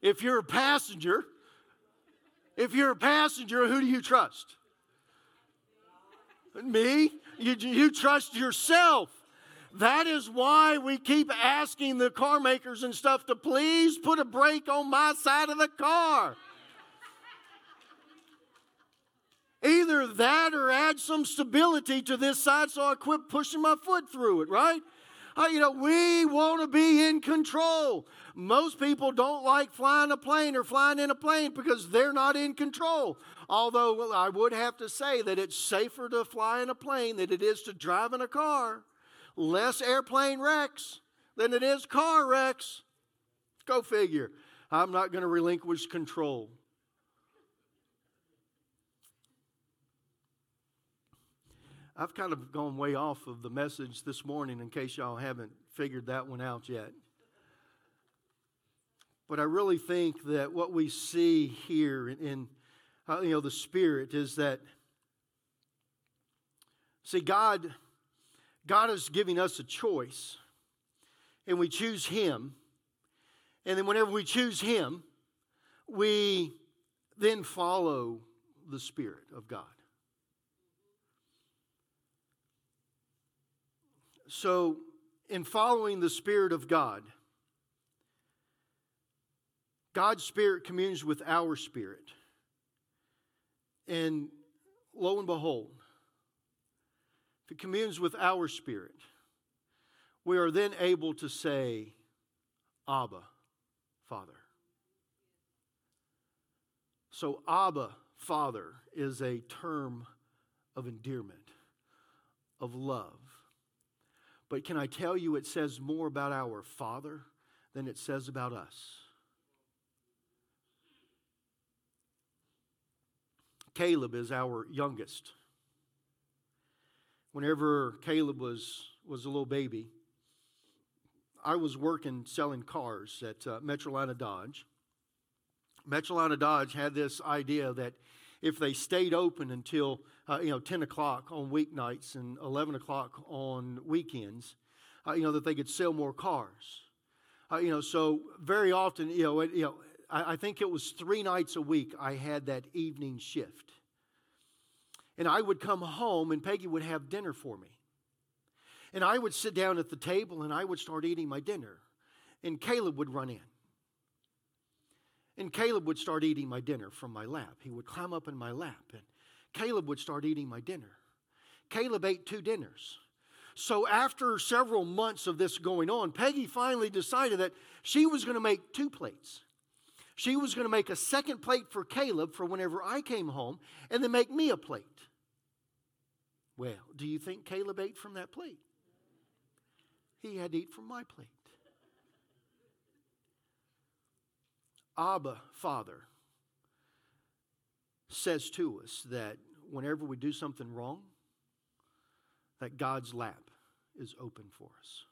If you're a passenger, if you're a passenger, who do you trust? Me? You, you trust yourself. That is why we keep asking the car makers and stuff to please put a brake on my side of the car. Either that or add some stability to this side so I quit pushing my foot through it, right? Uh, you know, we want to be in control. Most people don't like flying a plane or flying in a plane because they're not in control. Although well, I would have to say that it's safer to fly in a plane than it is to drive in a car. Less airplane wrecks than it is car wrecks. Go figure. I'm not going to relinquish control. I've kind of gone way off of the message this morning in case y'all haven't figured that one out yet. But I really think that what we see here in, in uh, you know the spirit is that see God God is giving us a choice and we choose him and then whenever we choose him we then follow the spirit of God. So, in following the Spirit of God, God's Spirit communes with our spirit. And lo and behold, if it communes with our spirit, we are then able to say, Abba, Father. So, Abba, Father, is a term of endearment, of love. But can I tell you, it says more about our Father than it says about us. Caleb is our youngest. Whenever Caleb was, was a little baby, I was working selling cars at uh, Metrolina Dodge. Metrolina Dodge had this idea that if they stayed open until uh, you know 10 o'clock on weeknights and 11 o'clock on weekends, uh, you know that they could sell more cars. Uh, you know, so very often, you know, it, you know, I, I think it was three nights a week I had that evening shift, and I would come home and Peggy would have dinner for me, and I would sit down at the table and I would start eating my dinner, and Caleb would run in. And Caleb would start eating my dinner from my lap. He would climb up in my lap, and Caleb would start eating my dinner. Caleb ate two dinners. So, after several months of this going on, Peggy finally decided that she was going to make two plates. She was going to make a second plate for Caleb for whenever I came home, and then make me a plate. Well, do you think Caleb ate from that plate? He had to eat from my plate. Abba, Father, says to us that whenever we do something wrong, that God's lap is open for us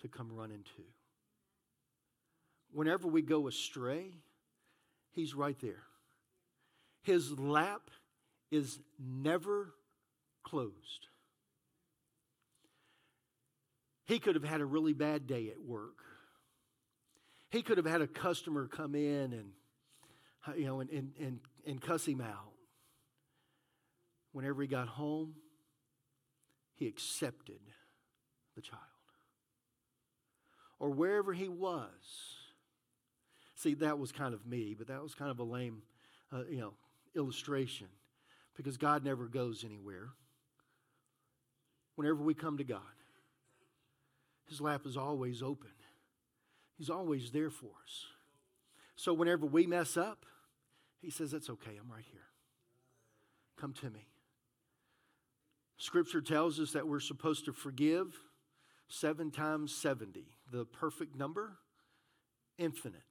to come run into. Whenever we go astray, He's right there. His lap is never closed. He could have had a really bad day at work he could have had a customer come in and, you know, and, and, and, and cuss him out. Whenever he got home, he accepted the child. Or wherever he was. See, that was kind of me, but that was kind of a lame, uh, you know, illustration because God never goes anywhere. Whenever we come to God, His lap is always open. He's always there for us. So whenever we mess up, He says, That's okay, I'm right here. Come to me. Scripture tells us that we're supposed to forgive seven times 70, the perfect number, infinite.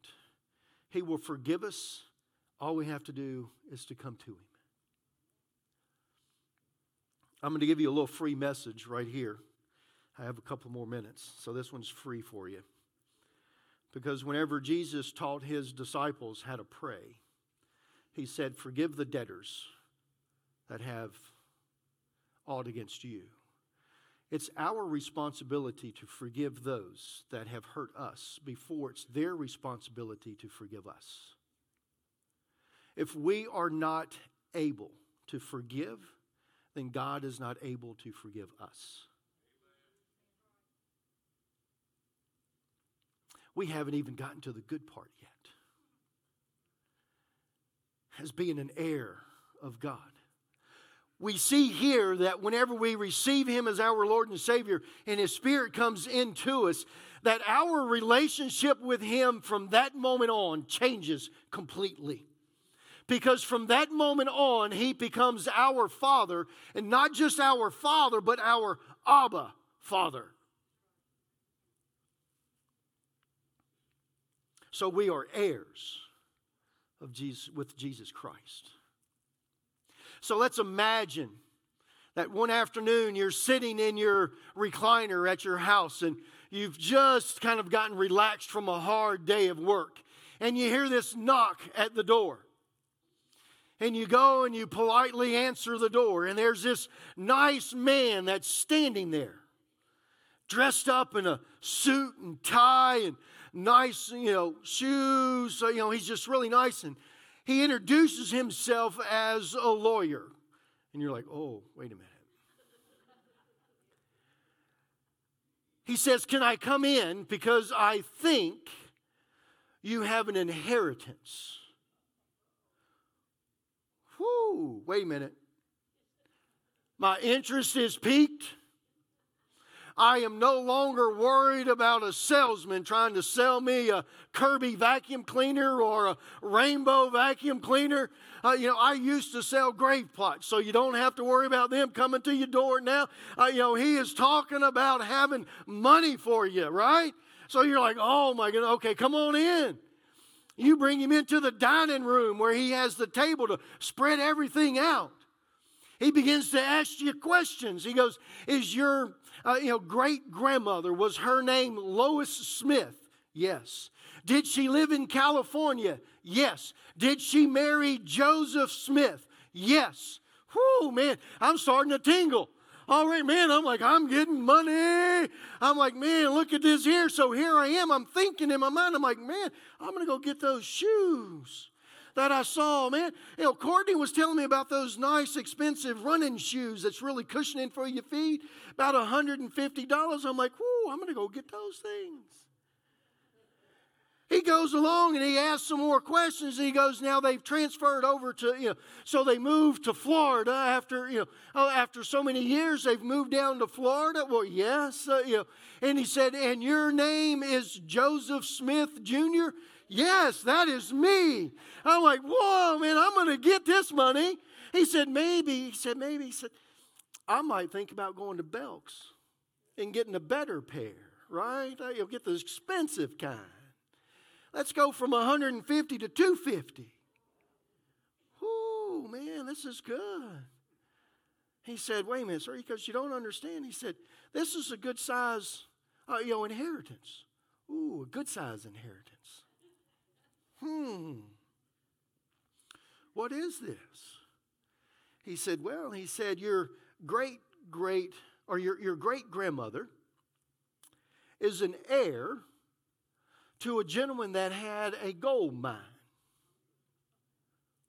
He will forgive us. All we have to do is to come to Him. I'm going to give you a little free message right here. I have a couple more minutes, so this one's free for you. Because whenever Jesus taught his disciples how to pray, he said, Forgive the debtors that have aught against you. It's our responsibility to forgive those that have hurt us before it's their responsibility to forgive us. If we are not able to forgive, then God is not able to forgive us. We haven't even gotten to the good part yet. As being an heir of God we see here that whenever we receive Him as our Lord and Savior and His Spirit comes into us, that our relationship with Him from that moment on changes completely. Because from that moment on, He becomes our Father, and not just our Father, but our Abba Father. So we are heirs of Jesus with Jesus Christ. So let's imagine that one afternoon you're sitting in your recliner at your house and you've just kind of gotten relaxed from a hard day of work and you hear this knock at the door. And you go and you politely answer the door, and there's this nice man that's standing there, dressed up in a suit and tie and nice, you know, shoes. So, you know, he's just really nice. And he introduces himself as a lawyer. And you're like, oh, wait a minute. He says, Can I come in? Because I think you have an inheritance. Whoo, wait a minute. My interest is piqued. I am no longer worried about a salesman trying to sell me a Kirby vacuum cleaner or a rainbow vacuum cleaner. Uh, you know, I used to sell grave plots, so you don't have to worry about them coming to your door now. Uh, you know, he is talking about having money for you, right? So you're like, oh my goodness, okay, come on in. You bring him into the dining room where he has the table to spread everything out. He begins to ask you questions. He goes, Is your uh, you know, great grandmother, was her name Lois Smith? Yes. Did she live in California? Yes. Did she marry Joseph Smith? Yes. Whoo, man, I'm starting to tingle. All right, man, I'm like, I'm getting money. I'm like, man, look at this here. So here I am. I'm thinking in my mind, I'm like, man, I'm going to go get those shoes that I saw, man. You know, Courtney was telling me about those nice, expensive running shoes that's really cushioning for your feet, about $150. I'm like, whoo, I'm going to go get those things. He goes along and he asks some more questions. he goes, now they've transferred over to, you know, so they moved to Florida after, you know, oh, after so many years, they've moved down to Florida. Well, yes, uh, you know. And he said, and your name is Joseph Smith Jr.? Yes, that is me. I'm like, whoa, man, I'm going to get this money. He said, maybe. He said, maybe. He said, I might think about going to Belk's and getting a better pair, right? You'll get the expensive kind. Let's go from 150 to 250. Whoo, man, this is good. He said, wait a minute, sir, because you don't understand. He said, this is a good size, uh, you know, inheritance. Ooh, a good size inheritance. Hmm, what is this? He said, Well, he said, Your great great, or your, your great grandmother is an heir to a gentleman that had a gold mine.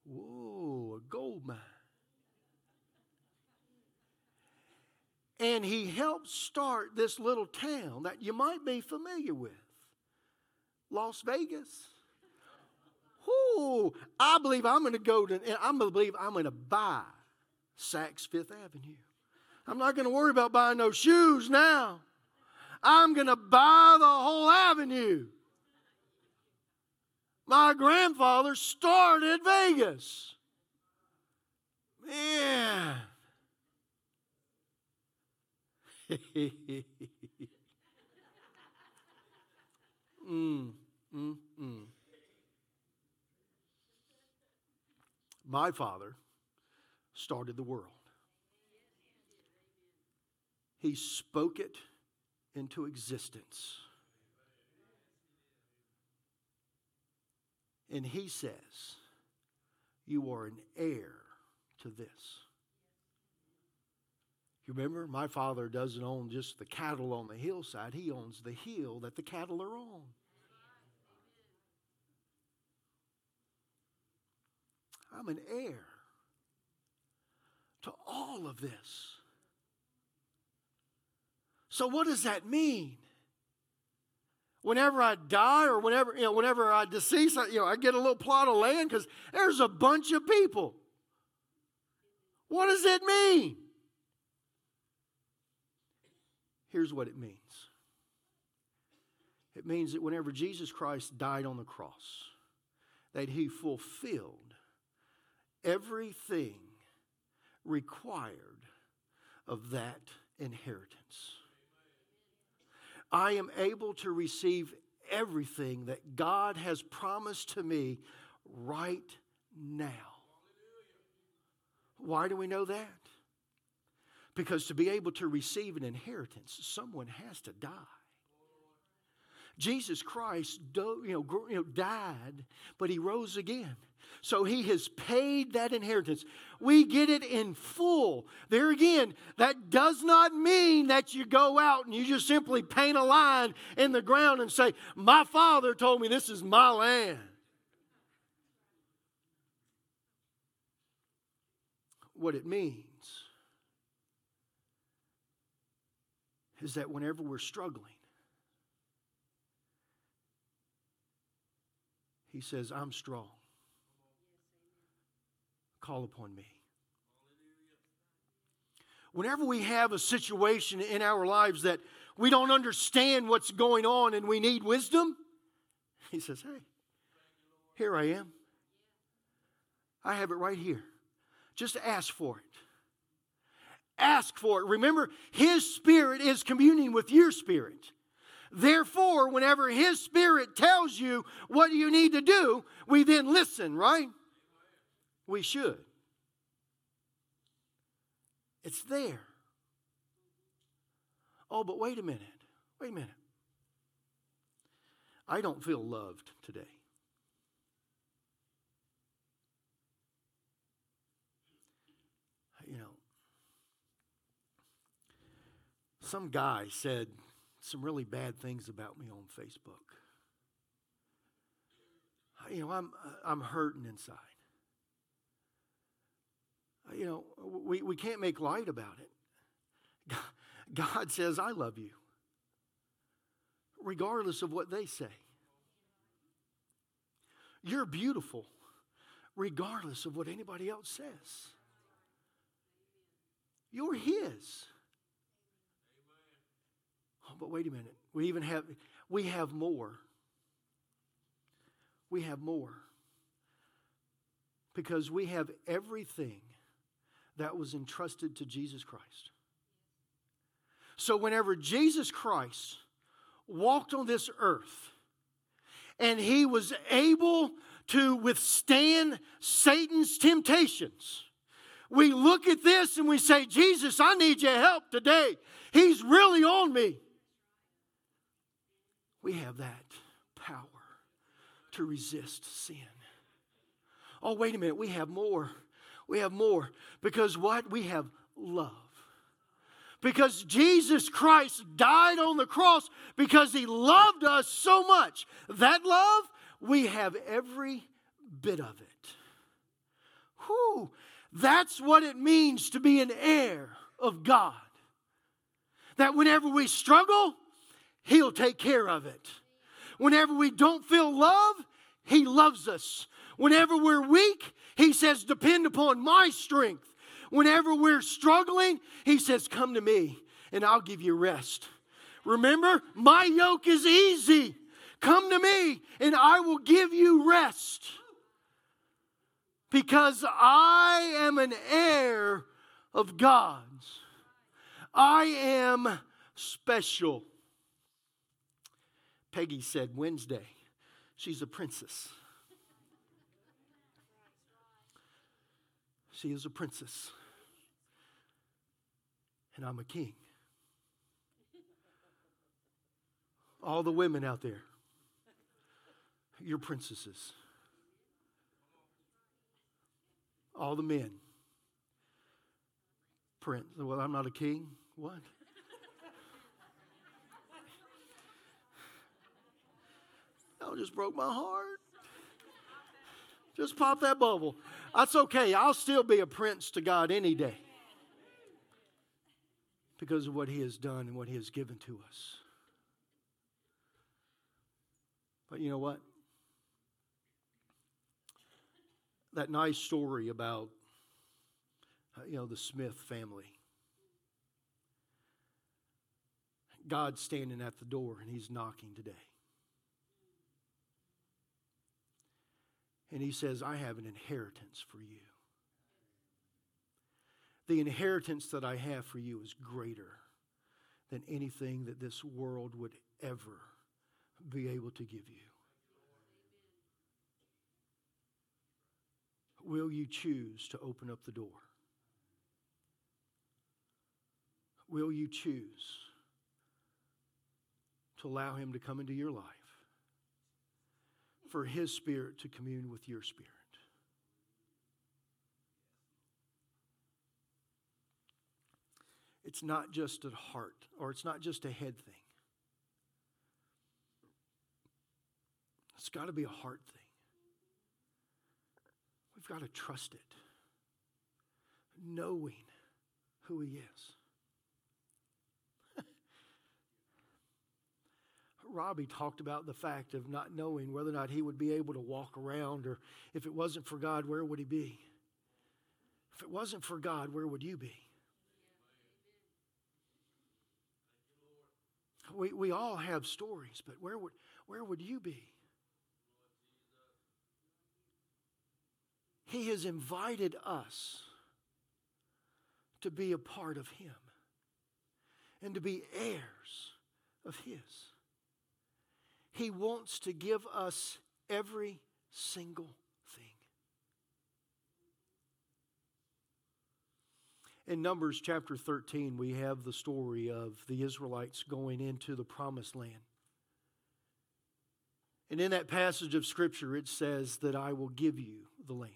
Whoa, a gold mine. And he helped start this little town that you might be familiar with Las Vegas. Ooh, I believe I'm going to go to, and I'm going to believe I'm going to buy Saks Fifth Avenue. I'm not going to worry about buying no shoes now. I'm going to buy the whole avenue. My grandfather started Vegas. Man. mm, mm, mm. My Father started the world. He spoke it into existence. And He says, You are an heir to this. You remember, my father doesn't own just the cattle on the hillside, he owns the hill that the cattle are on. I'm an heir to all of this. So, what does that mean? Whenever I die or whenever, you know, whenever I decease, I, you know, I get a little plot of land because there's a bunch of people. What does it mean? Here's what it means it means that whenever Jesus Christ died on the cross, that he fulfilled everything required of that inheritance. I am able to receive everything that God has promised to me right now. Why do we know that? Because to be able to receive an inheritance, someone has to die. Jesus Christ you know, you know, died, but he rose again. So he has paid that inheritance. We get it in full. There again, that does not mean that you go out and you just simply paint a line in the ground and say, My father told me this is my land. What it means is that whenever we're struggling, he says, I'm strong call upon me. Whenever we have a situation in our lives that we don't understand what's going on and we need wisdom, he says, Hey, here I am. I have it right here. Just ask for it. Ask for it. Remember, His Spirit is communing with your spirit. Therefore, whenever His Spirit tells you what you need to do, we then listen, right? We should. It's there. Oh, but wait a minute. Wait a minute. I don't feel loved today. You know, some guy said some really bad things about me on Facebook. You know, I'm, uh, I'm hurting inside uh, you know, we, we can't make light about it. God says, I love you, regardless of what they say. You're beautiful, regardless of what anybody else says. You're His. But wait a minute. We even have, we have more. We have more. Because we have everything that was entrusted to Jesus Christ. So, whenever Jesus Christ walked on this earth and he was able to withstand Satan's temptations, we look at this and we say, Jesus, I need your help today. He's really on me. We have that power to resist sin. Oh, wait a minute, we have more. We have more. Because what? We have love. Because Jesus Christ died on the cross because he loved us so much. That love, we have every bit of it. Whew. That's what it means to be an heir of God. That whenever we struggle, He'll take care of it. Whenever we don't feel love, He loves us. Whenever we're weak, he says, Depend upon my strength. Whenever we're struggling, He says, Come to me and I'll give you rest. Remember, my yoke is easy. Come to me and I will give you rest. Because I am an heir of God's. I am special. Peggy said Wednesday, she's a princess. She is a princess. And I'm a king. All the women out there, you're princesses. All the men, Prince. Well, I'm not a king. What? Y'all just broke my heart. Just pop that bubble. That's okay. I'll still be a prince to God any day because of what He has done and what He has given to us. But you know what? That nice story about uh, you know the Smith family. God's standing at the door and he's knocking today. And he says, I have an inheritance for you. The inheritance that I have for you is greater than anything that this world would ever be able to give you. Will you choose to open up the door? Will you choose to allow Him to come into your life? For His Spirit to commune with your spirit. It's not just a heart or it's not just a head thing. It's got to be a heart thing. We've got to trust it, knowing who He is. Robbie talked about the fact of not knowing whether or not he would be able to walk around, or if it wasn't for God, where would he be? If it wasn't for God, where would you be? We, we all have stories, but where would, where would you be? He has invited us to be a part of Him and to be heirs of His. He wants to give us every single thing. In Numbers chapter 13, we have the story of the Israelites going into the promised land. And in that passage of Scripture, it says that I will give you the land.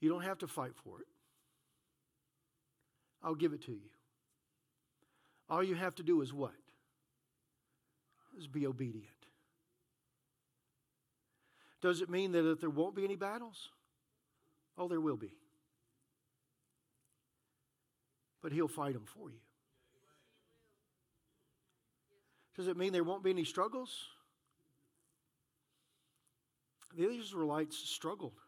You don't have to fight for it. I'll give it to you. All you have to do is what? Is be obedient. Does it mean that there won't be any battles? Oh, there will be. But he'll fight them for you. Does it mean there won't be any struggles? The Israelites struggled.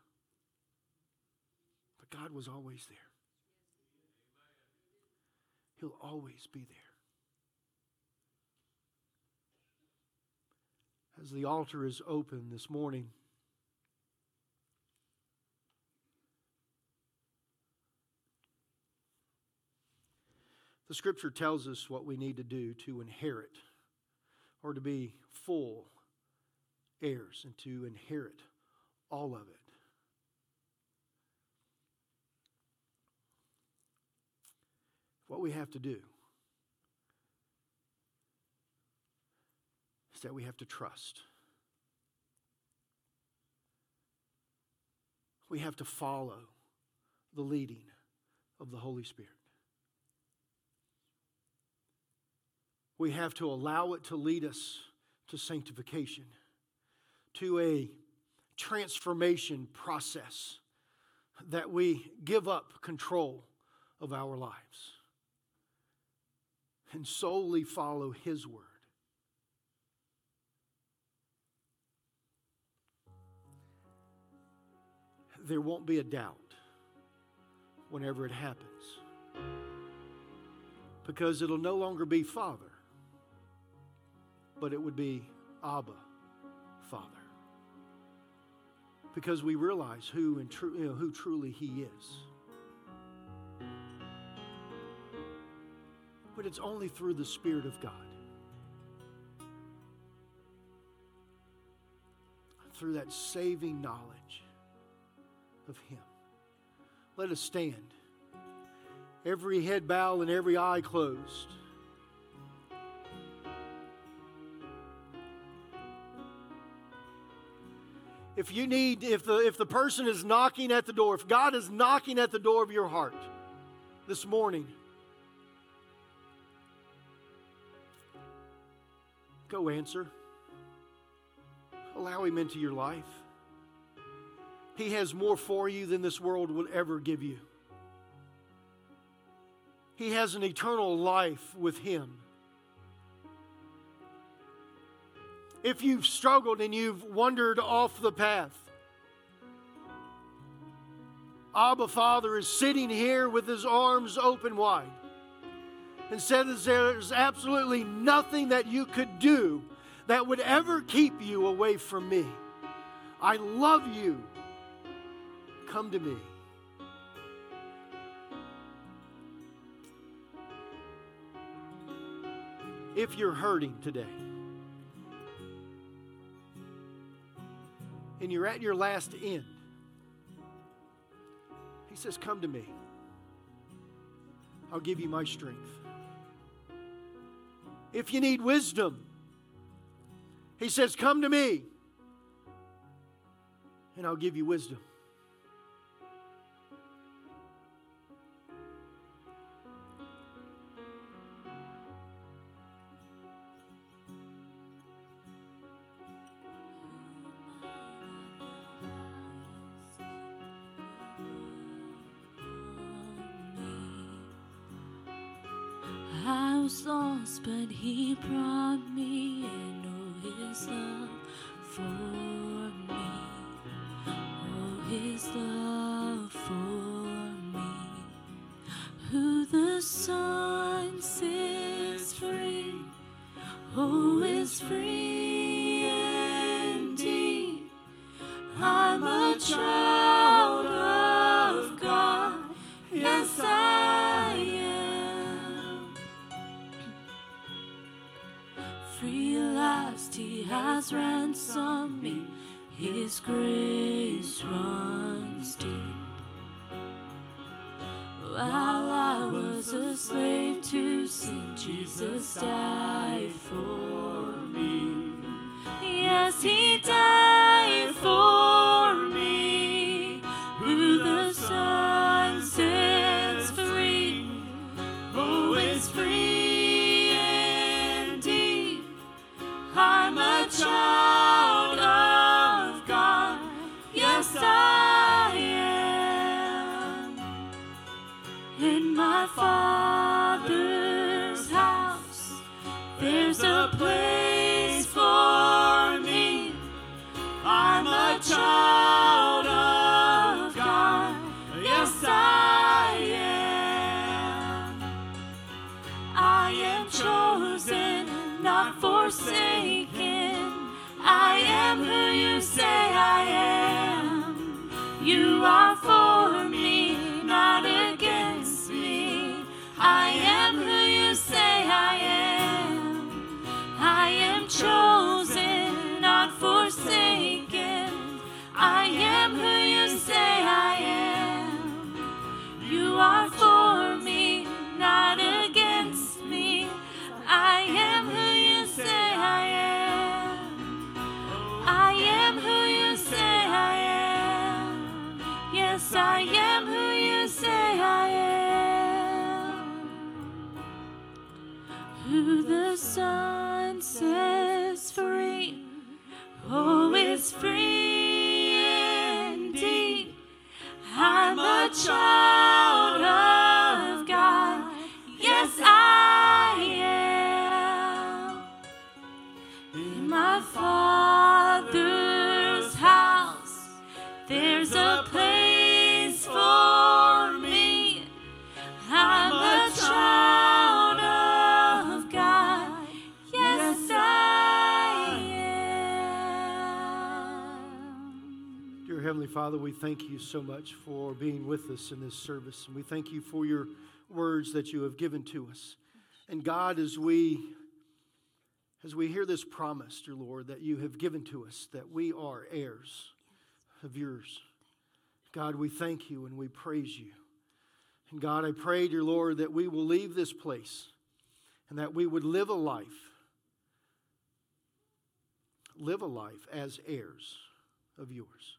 But God was always there. He'll always be there. As the altar is open this morning, the scripture tells us what we need to do to inherit or to be full heirs and to inherit all of it. what we have to do is that we have to trust. We have to follow the leading of the Holy Spirit. We have to allow it to lead us to sanctification, to a transformation process that we give up control of our lives and solely follow His word. There won't be a doubt whenever it happens because it'll no longer be Father, but it would be Abba, Father. Because we realize who, and tru- you know, who truly He is. but it's only through the Spirit of God. Through that saving knowledge of Him. Let us stand. Every head bowed and every eye closed. If you need, if the, if the person is knocking at the door, if God is knocking at the door of your heart this morning, go answer. Allow Him into your life. He has more for you than this world would ever give you. He has an eternal life with Him. If you've struggled and you've wandered off the path, Abba Father is sitting here with his arms open wide and said there's absolutely nothing that you could do that would ever keep you away from me. I love you. Come to me. If you're hurting today, and you're at your last end, He says, Come to me. I'll give you my strength. If you need wisdom, He says, Come to me, and I'll give you wisdom. He died for Father, we thank you so much for being with us in this service. And we thank you for your words that you have given to us. And God, as we as we hear this promise, dear Lord, that you have given to us, that we are heirs of yours. God, we thank you and we praise you. And God, I pray, dear Lord, that we will leave this place and that we would live a life, live a life as heirs of yours.